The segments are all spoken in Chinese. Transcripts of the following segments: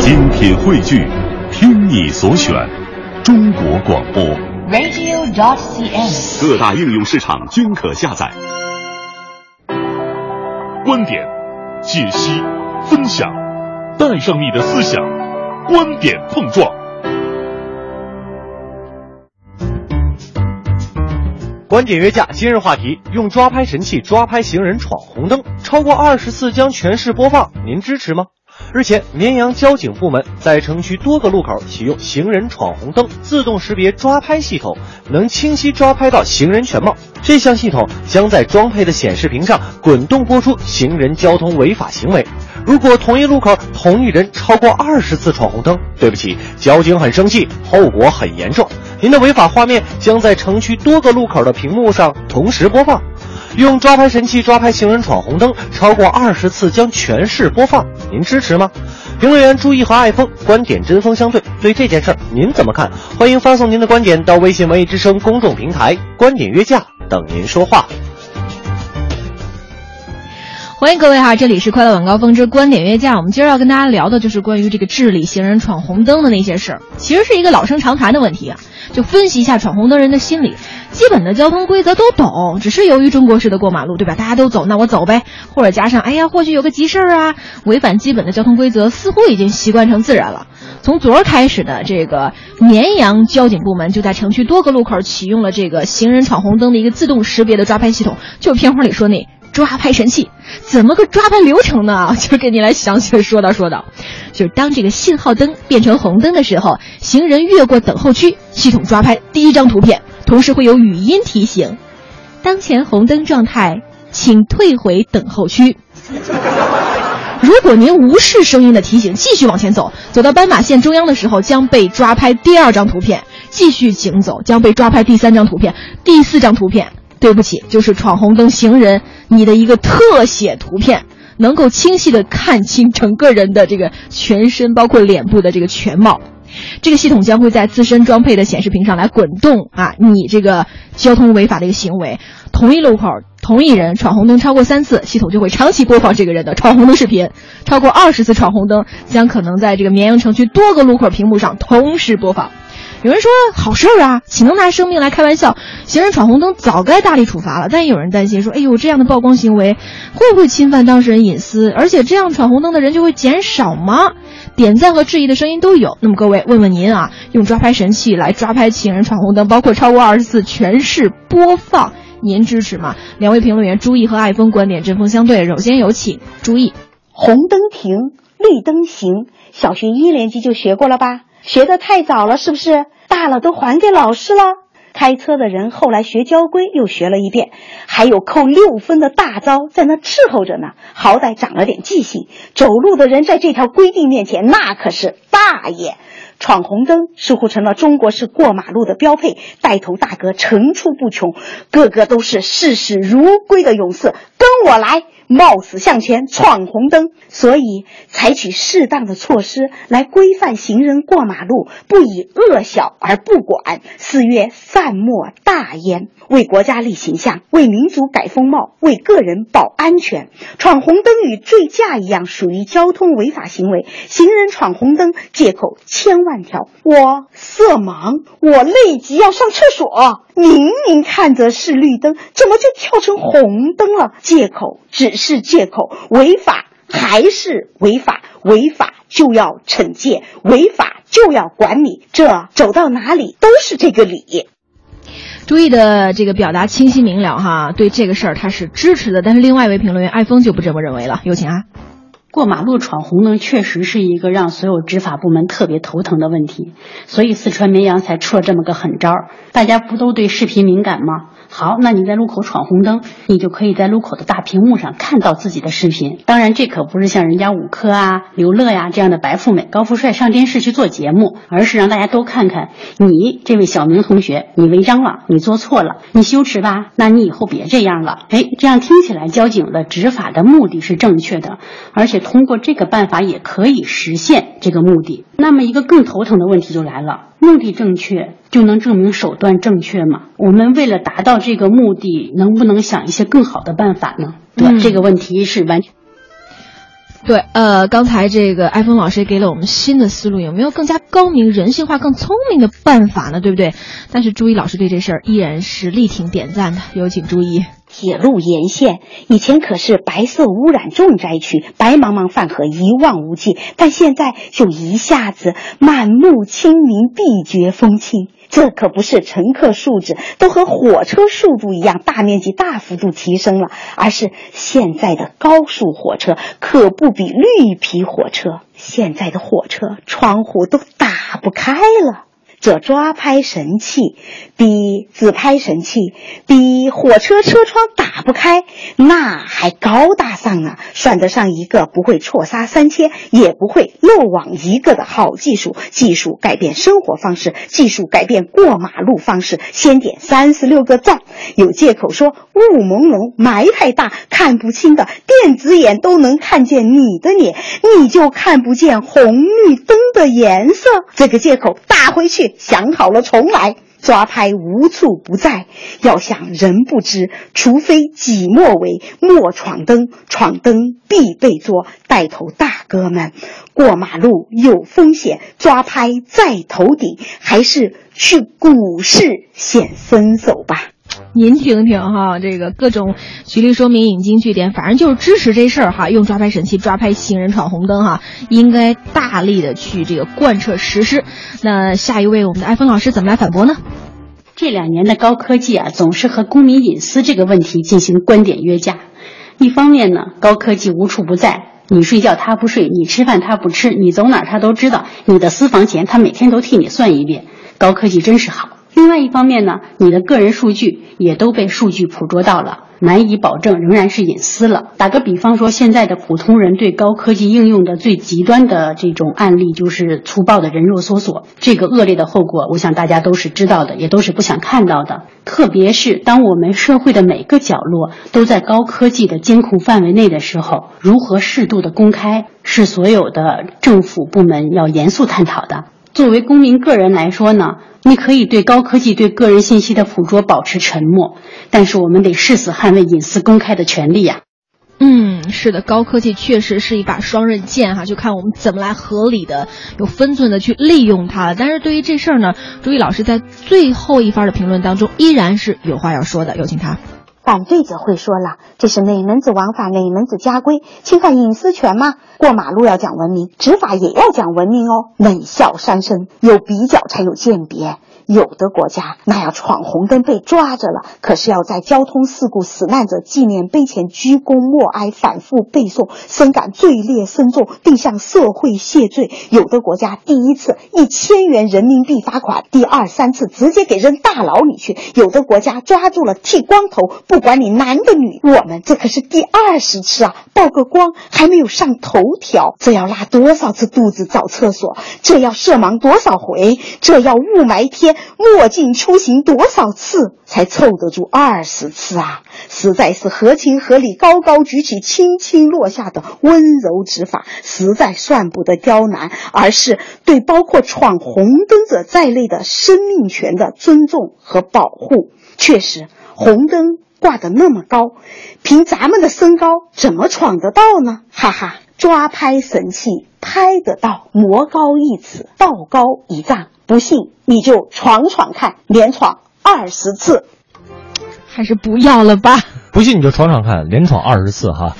精品汇聚，听你所选，中国广播。radio.dot.cn，。各大应用市场均可下载。观点、解析、分享，带上你的思想，观点碰撞。观点约架，今日话题：用抓拍神器抓拍行人闯红灯，超过二十次将全市播放，您支持吗？日前，绵阳交警部门在城区多个路口启用行人闯红灯自动识别抓拍系统，能清晰抓拍到行人全貌。这项系统将在装配的显示屏上滚动播出行人交通违法行为。如果同一路口同一人超过二十次闯红灯，对不起，交警很生气，后果很严重。您的违法画面将在城区多个路口的屏幕上同时播放。用抓拍神器抓拍行人闯红灯，超过二十次将全市播放，您支持吗？评论员朱毅和爱峰观点针锋相对，对这件事儿您怎么看？欢迎发送您的观点到微信文艺之声公众平台“观点约架”，等您说话。欢迎各位哈，这里是快乐晚高峰之观点约架。我们今儿要跟大家聊的就是关于这个治理行人闯红灯的那些事儿，其实是一个老生常谈的问题啊。就分析一下闯红灯人的心理，基本的交通规则都懂，只是由于中国式的过马路，对吧？大家都走，那我走呗。或者加上，哎呀，或许有个急事儿啊，违反基本的交通规则，似乎已经习惯成自然了。从昨儿开始的这个绵阳交警部门就在城区多个路口启用了这个行人闯红灯的一个自动识别的抓拍系统，就片花里说那。抓拍神器怎么个抓拍流程呢？就给你来详细的说道说道。就是当这个信号灯变成红灯的时候，行人越过等候区，系统抓拍第一张图片，同时会有语音提醒：当前红灯状态，请退回等候区。如果您无视声音的提醒，继续往前走，走到斑马线中央的时候，将被抓拍第二张图片；继续行走，将被抓拍第三张图片、第四张图片。对不起，就是闯红灯行人你的一个特写图片，能够清晰的看清整个人的这个全身，包括脸部的这个全貌。这个系统将会在自身装配的显示屏上来滚动啊，你这个交通违法的一个行为，同一路口同一人闯红灯超过三次，系统就会长期播放这个人的闯红灯视频；超过二十次闯红灯，将可能在这个绵阳城区多个路口屏幕上同时播放。有人说好事儿啊，岂能拿生命来开玩笑？行人闯红灯早该大力处罚了。但也有人担心说，哎呦，这样的曝光行为会不会侵犯当事人隐私？而且这样闯红灯的人就会减少吗？点赞和质疑的声音都有。那么各位，问问您啊，用抓拍神器来抓拍行人闯红灯，包括超过二十次全市播放，您支持吗？两位评论员朱毅和爱峰观点针锋相对。首先有请朱毅。红灯停，绿灯行，小学一年级就学过了吧？学得太早了，是不是？大了都还给老师了。开车的人后来学交规又学了一遍，还有扣六分的大招在那伺候着呢，好歹长了点记性。走路的人在这条规定面前，那可是大爷。闯红灯似乎成了中国式过马路的标配，带头大哥层出不穷，个个都是视死如归的勇士。跟我来！冒死向前闯红灯，所以采取适当的措施来规范行人过马路，不以恶小而不管，四月散莫大烟，为国家立形象，为民族改风貌，为个人保安全。闯红灯与醉驾一样，属于交通违法行为。行人闯红灯，借口千万条，我色盲，我立即要上厕所。明明看着是绿灯，怎么就跳成红灯了？借口只是借口，违法还是违法，违法就要惩戒，违法就要管理，这走到哪里都是这个理。朱毅的这个表达清晰明了哈，对这个事儿他是支持的，但是另外一位评论员艾峰就不这么认为了。有请啊。过马路闯红灯确实是一个让所有执法部门特别头疼的问题，所以四川绵阳才出了这么个狠招儿。大家不都对视频敏感吗？好，那你在路口闯红灯，你就可以在路口的大屏幕上看到自己的视频。当然，这可不是像人家五科啊、刘乐呀、这样的白富美、高富帅上电视去做节目，而是让大家都看看你这位小明同学，你违章了，你做错了，你羞耻吧？那你以后别这样了。哎，这样听起来，交警的执法的目的是正确的，而且通过这个办法也可以实现这个目的。那么，一个更头疼的问题就来了：目的正确就能证明手段正确吗？我们为了达到这个目的，能不能想一些更好的办法呢？对这个问题是完全。对，呃，刚才这个艾峰老师也给了我们新的思路，有没有更加高明、人性化、更聪明的办法呢？对不对？但是朱一老师对这事儿依然是力挺点赞的，有请朱一。铁路沿线以前可是白色污染重灾区，白茫茫泛河一望无际，但现在就一下子满目清明，碧绝风清。这可不是乘客素质都和火车速度一样大面积、大幅度提升了，而是现在的高速火车可不比绿皮火车。现在的火车窗户都打不开了。这抓拍神器比自拍神器比火车车窗打不开那还高大上呢，算得上一个不会错杀三千也不会漏网一个的好技术。技术改变生活方式，技术改变过马路方式。先点三十六个赞。有借口说雾朦胧、霾太大、看不清的，电子眼都能看见你的脸，你就看不见红绿灯的颜色。这个借口打回去。想好了，重来。抓拍无处不在，要想人不知，除非己莫为。莫闯灯，闯灯必被捉。带头大哥们，过马路有风险，抓拍在头顶，还是去股市显身手吧。您听听哈，这个各种举例说明、引经据典，反正就是支持这事儿哈。用抓拍神器抓拍行人闯红灯哈，应该大力的去这个贯彻实施。那下一位我们的艾峰老师怎么来反驳呢？这两年的高科技啊，总是和公民隐私这个问题进行观点约架。一方面呢，高科技无处不在，你睡觉他不睡，你吃饭他不吃，你走哪儿它都知道，你的私房钱他每天都替你算一遍。高科技真是好。另外一方面呢，你的个人数据也都被数据捕捉到了，难以保证，仍然是隐私了。打个比方说，现在的普通人对高科技应用的最极端的这种案例，就是粗暴的人肉搜索。这个恶劣的后果，我想大家都是知道的，也都是不想看到的。特别是当我们社会的每个角落都在高科技的监控范围内的时候，如何适度的公开，是所有的政府部门要严肃探讨的。作为公民个人来说呢？你可以对高科技对个人信息的捕捉保持沉默，但是我们得誓死捍卫隐私公开的权利呀。嗯，是的，高科技确实是一把双刃剑哈，就看我们怎么来合理的、有分寸的去利用它。但是对于这事儿呢，朱毅老师在最后一番的评论当中依然是有话要说的，有请他。反对者会说了，这是哪门子王法，哪门子家规，侵犯隐私权吗？过马路要讲文明，执法也要讲文明哦。冷笑三声，有比较才有鉴别。有的国家那要闯红灯被抓着了，可是要在交通事故死难者纪念碑前鞠躬默哀，反复背诵，深感罪孽深重，并向社会谢罪。有的国家第一次一千元人民币罚款，第二三次直接给扔大牢里去。有的国家抓住了剃光头，不管你男的女，我们这可是第二十次啊，曝个光还没有上头条，这要拉多少次肚子找厕所？这要色盲多少回？这要雾霾天？墨镜出行多少次才凑得住二十次啊？实在是合情合理，高高举起，轻轻落下的温柔执法，实在算不得刁难，而是对包括闯红灯者在内的生命权的尊重和保护。确实，红灯挂得那么高，凭咱们的身高怎么闯得到呢？哈哈，抓拍神器拍得到，魔高一尺，道高一丈。不信你就闯闯看，连闯二十次，还是不要了吧。不信你就闯闯看，连闯二十次哈。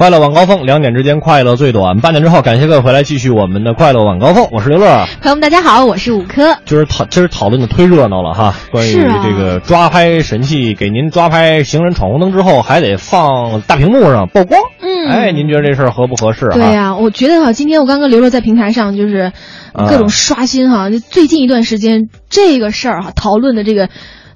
快乐晚高峰，两点之间快乐最短。八点之后，感谢各位回来继续我们的快乐晚高峰。我是刘乐，朋友们大家好，我是五科。今儿讨今儿讨论的忒热闹了哈，关于这个抓拍神器，给您抓拍行人闯红灯之后，还得放大屏幕上曝光。嗯，哎，您觉得这事儿合不合适？对呀，我觉得哈，今天我刚刚刘乐在平台上就是各种刷新哈，就最近一段时间这个事儿哈，讨论的这个。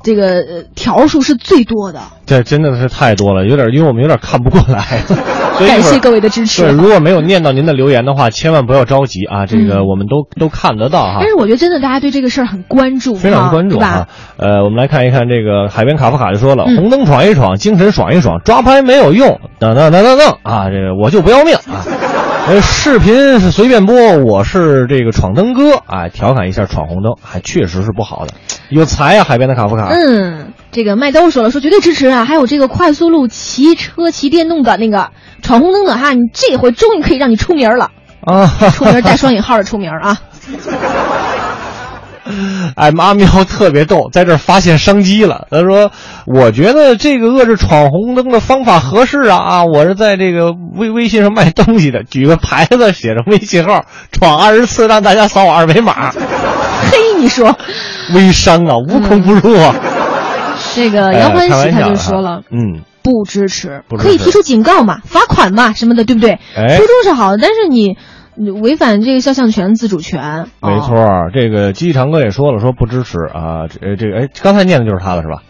这个条数是最多的，这真的是太多了，有点，因为我们有点看不过来。感谢各位的支持。对，如果没有念到您的留言的话，千万不要着急啊，这个我们都都看得到哈。但是我觉得真的大家对这个事儿很关注，非常关注哈。呃，我们来看一看这个海边卡夫卡就说了：红灯闯一闯，精神爽一爽，抓拍没有用，等等等等等啊，这个我就不要命啊。呃，视频是随便播，我是这个闯灯哥，啊，调侃一下闯红灯，还确实是不好的。有才啊，海边的卡夫卡。嗯，这个麦兜说了，说绝对支持啊。还有这个快速路骑车骑电动的那个闯红灯的哈，你这回终于可以让你出名了啊！出名带双引号的出名啊。哎，妈喵特别逗，在这儿发现商机了。他说：“我觉得这个遏制闯红灯的方法合适啊啊！我是在这个微微信上卖东西的，举个牌子写着微信号，闯二十次让大家扫我二维码。嘿，你说，微商啊，无孔不入啊。这个杨欢喜他就说了，嗯，不支持，可以提出警告嘛，罚款嘛什么的，对不对？哎初衷是好的，但是你。违反这个肖像权自主权，没错。这个机器长哥也说了，说不支持啊。这这个哎，刚才念的就是他的是吧？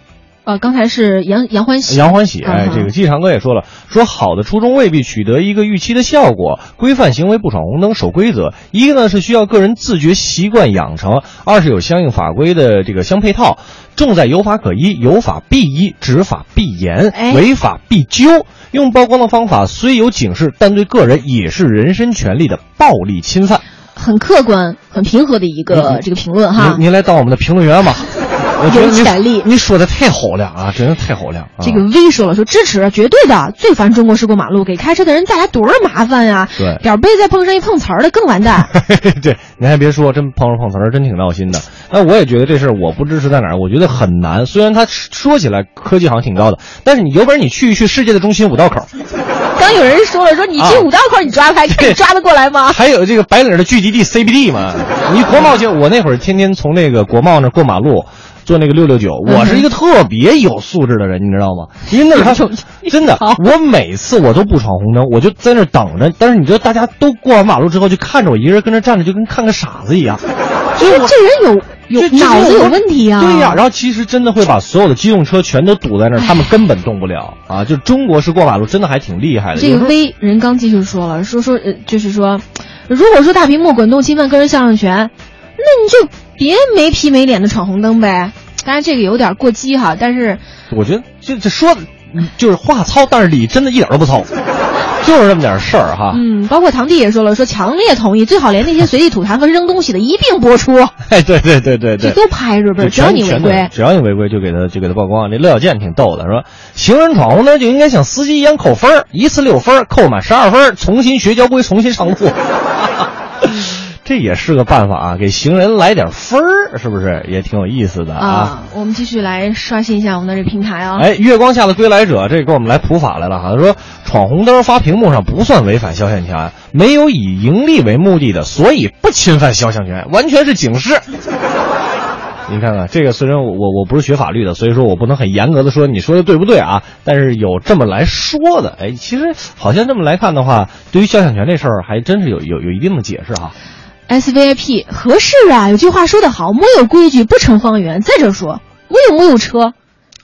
呃，刚才是杨杨欢喜，杨欢喜。哎，这个季长哥也说了，说好的初衷未必取得一个预期的效果。规范行为不闯红灯，守规则。一个呢是需要个人自觉习惯养成，二是有相应法规的这个相配套。重在有法可依，有法必依，执法必严，违法必究。用曝光的方法虽有警示，但对个人也是人身权利的暴力侵犯。很客观、很平和的一个这个评论哈。您您来当我们的评论员吧。我觉得潜力，你说的太好了啊，真的太好了。这个 V 说了，说支持，绝对的。最烦中国式过马路，给开车的人带来多少麻烦呀！对，点背再碰上一碰瓷儿的，更完蛋。对，你还别说，真碰上碰瓷儿，真挺闹心的。那我也觉得这事儿我不支持在哪儿？我觉得很难。虽然他说起来科技好像挺高的，但是你有本事你去一去世界的中心五道口。刚有人说了，说你去五道口你抓拍，看你 抓得过来吗？还有这个白领的聚集地 CBD 嘛？你国贸街，我那会儿天天从那个国贸那过马路。做那个六六九，我是一个特别有素质的人，你知道吗？因为那时候 真的，我每次我都不闯红灯，我就在那等着。但是你知道，大家都过完马路之后，就看着我一个人跟那站着，就跟看个傻子一样。就是这人有有脑子有问题啊！对呀，然后其实真的会把所有的机动车全都堵在那儿，他们根本动不了啊！就中国式过马路真的还挺厉害的。这个微人刚继续说了，说说呃，就是说，如果说大屏幕滚动侵犯个人肖像权，那你就。别没皮没脸的闯红灯呗，当然这个有点过激哈，但是我觉得这这说的，就是话糙，但是理真的一点都不糙，就是这么点事儿哈。嗯，包括堂弟也说了，说强烈同意，最好连那些随地吐痰和扔东西的一并播出。哎，对对对对对，这都拍着呗，只要你违规，只要你违规就给他就给他曝光。那乐小健挺逗的，说行人闯红灯就应该像司机一样扣分一次六分，扣满十二分，重新学交规，重新上路。这也是个办法啊，给行人来点分儿，是不是也挺有意思的啊？我们继续来刷新一下我们的这平台啊。哎，月光下的归来者，这给我们来普法来了哈。他说，闯红灯发屏幕上不算违反肖像权，没有以盈利为目的的，所以不侵犯肖像权，完全是警示。你看看这个，虽然我我我不是学法律的，所以说我不能很严格的说你说的对不对啊？但是有这么来说的，哎，其实好像这么来看的话，对于肖像权这事儿还真是有有有一定的解释哈。V I P 合适啊！有句话说得好，没有规矩不成方圆。再者说，我有没有车？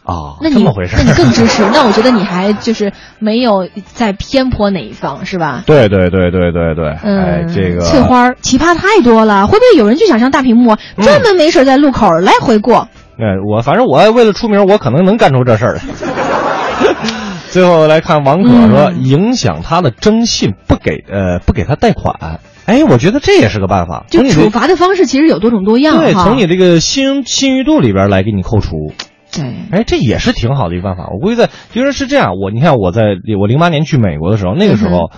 哦，那这么回事？那你更支持？那我觉得你还就是没有在偏颇哪一方，是吧？对对对对对对。嗯，这个翠花奇葩太多了，会不会有人就想上大屏幕，专门没事在路口来回过？哎，我反正我为了出名，我可能能干出这事儿来。最后来看王可说，影响他的征信，不给呃不给他贷款。哎，我觉得这也是个办法。就处罚的方式其实有多种多样。对，从你这个信信誉度里边来给你扣除。对，哎，这也是挺好的一个办法。我估计在，其实是这样。我你看我在我零八年去美国的时候，那个时候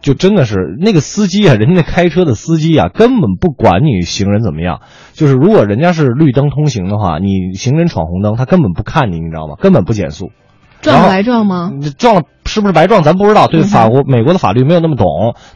就真的是那个司机啊，人家开车的司机啊，根本不管你行人怎么样。就是如果人家是绿灯通行的话，你行人闯红灯，他根本不看你，你知道吗？根本不减速。撞了白撞吗？撞了是不是白撞？咱不知道。对法国、美国的法律没有那么懂，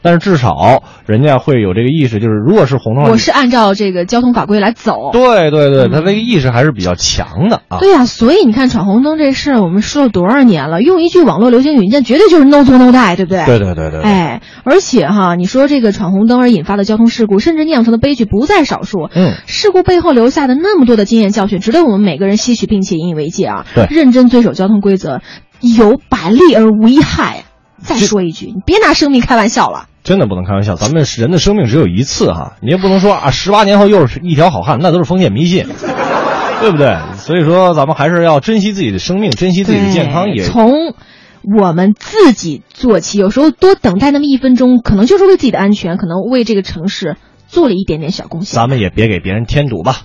但是至少人家会有这个意识，就是如果是红灯，我是按照这个交通法规来走。对对对，他这个意识还是比较强的啊。对呀，所以你看闯红灯这事儿，我们说了多少年了？用一句网络流行语，那绝对就是 “no 错 no die”，对不对？对对对对。哎，而且哈，你说这个闯红灯而引发的交通事故，甚至酿成的悲剧不在少数。嗯，事故背后留下的那么多的经验教训，值得我们每个人吸取并且引以为戒啊。对，认真遵守交通规则。有百利而无一害。再说一句，你别拿生命开玩笑了。真的不能开玩笑，咱们人的生命只有一次哈，你也不能说啊，十八年后又是一条好汉，那都是封建迷信，对不对？所以说，咱们还是要珍惜自己的生命，珍惜自己的健康。也从我们自己做起，有时候多等待那么一分钟，可能就是为自己的安全，可能为这个城市做了一点点小贡献。咱们也别给别人添堵吧。